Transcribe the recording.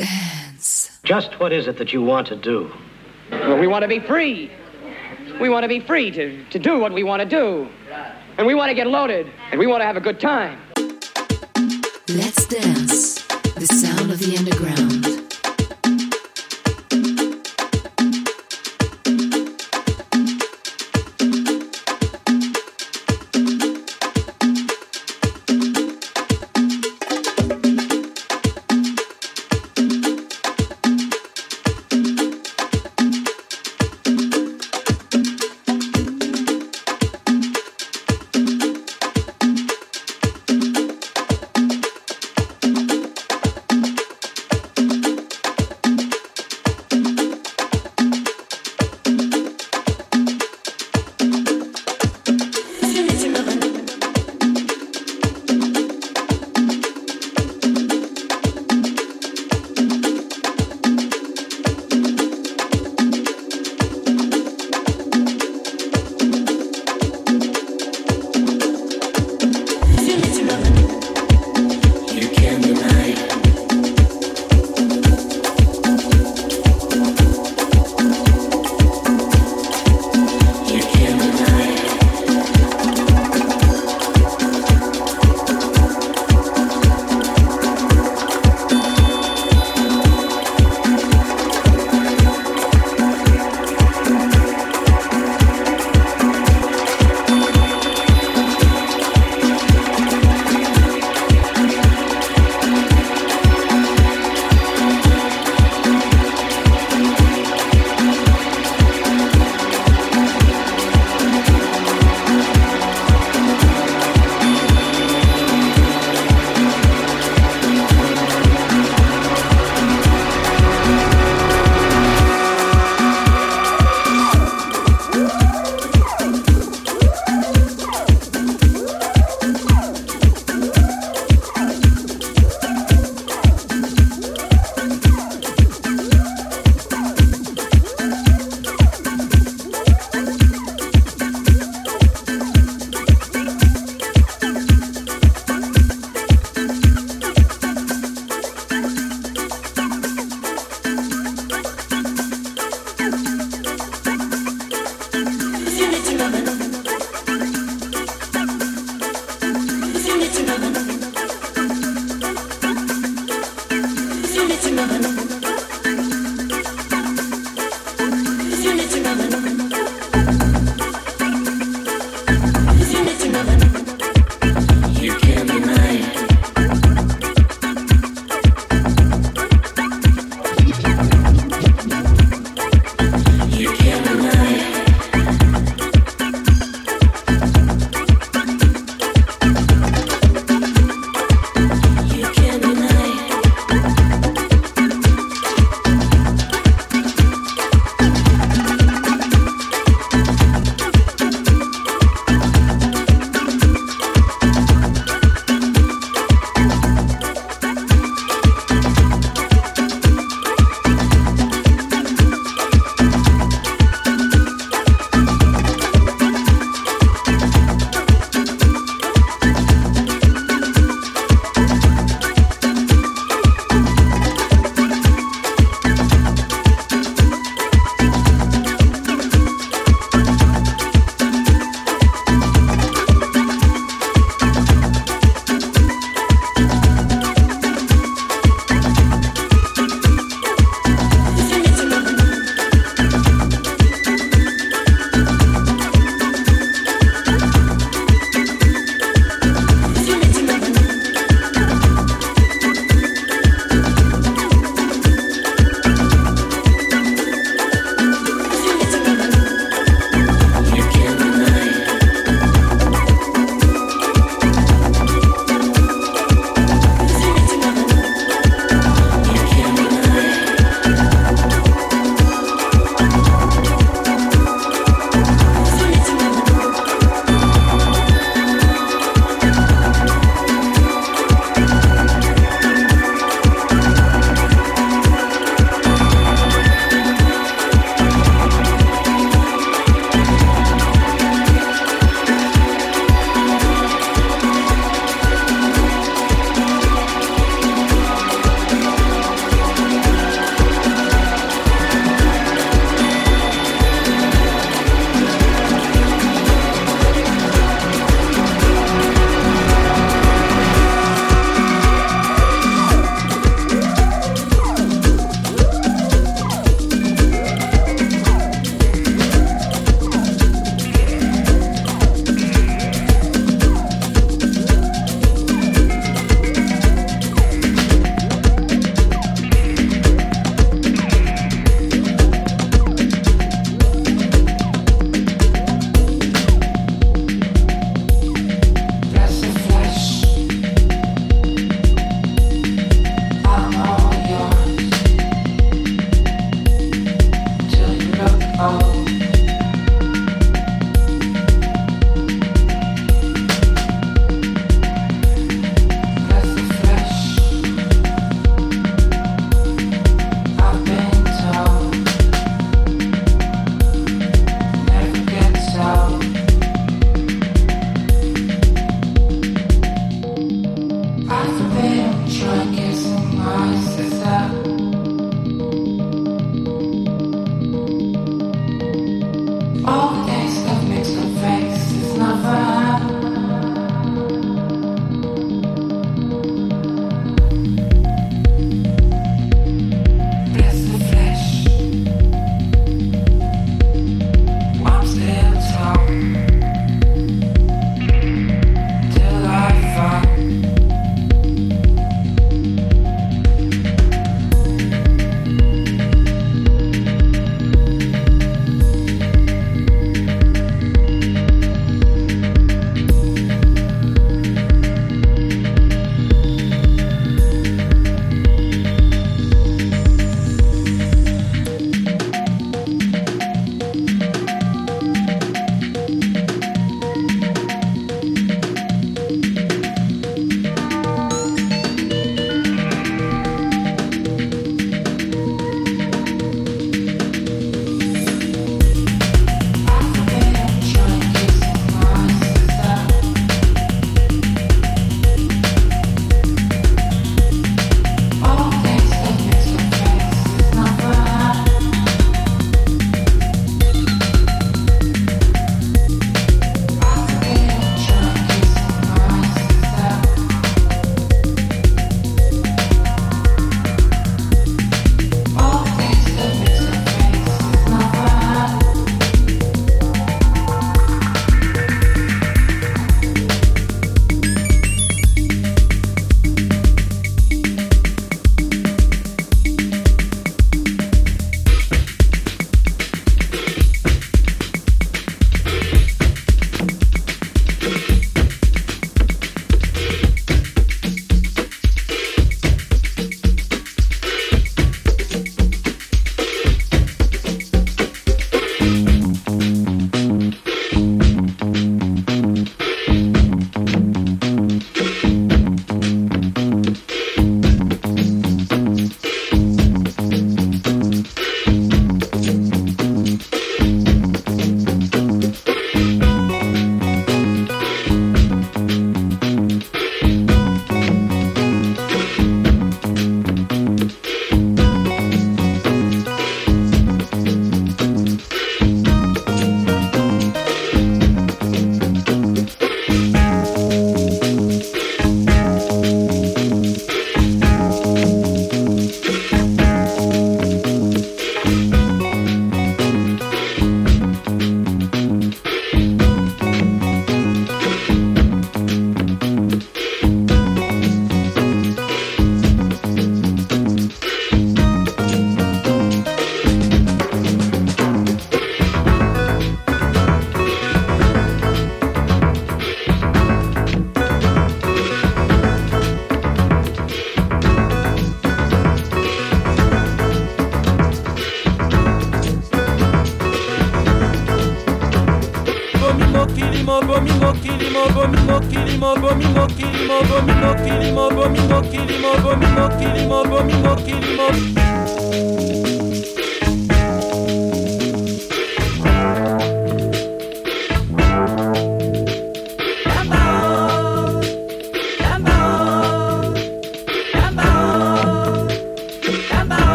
dance. Just what is it that you want to do? Well, we want to be free. We want to be free to, to do what we want to do. And we want to get loaded. And we want to have a good time. Let's dance. The sound of the underground.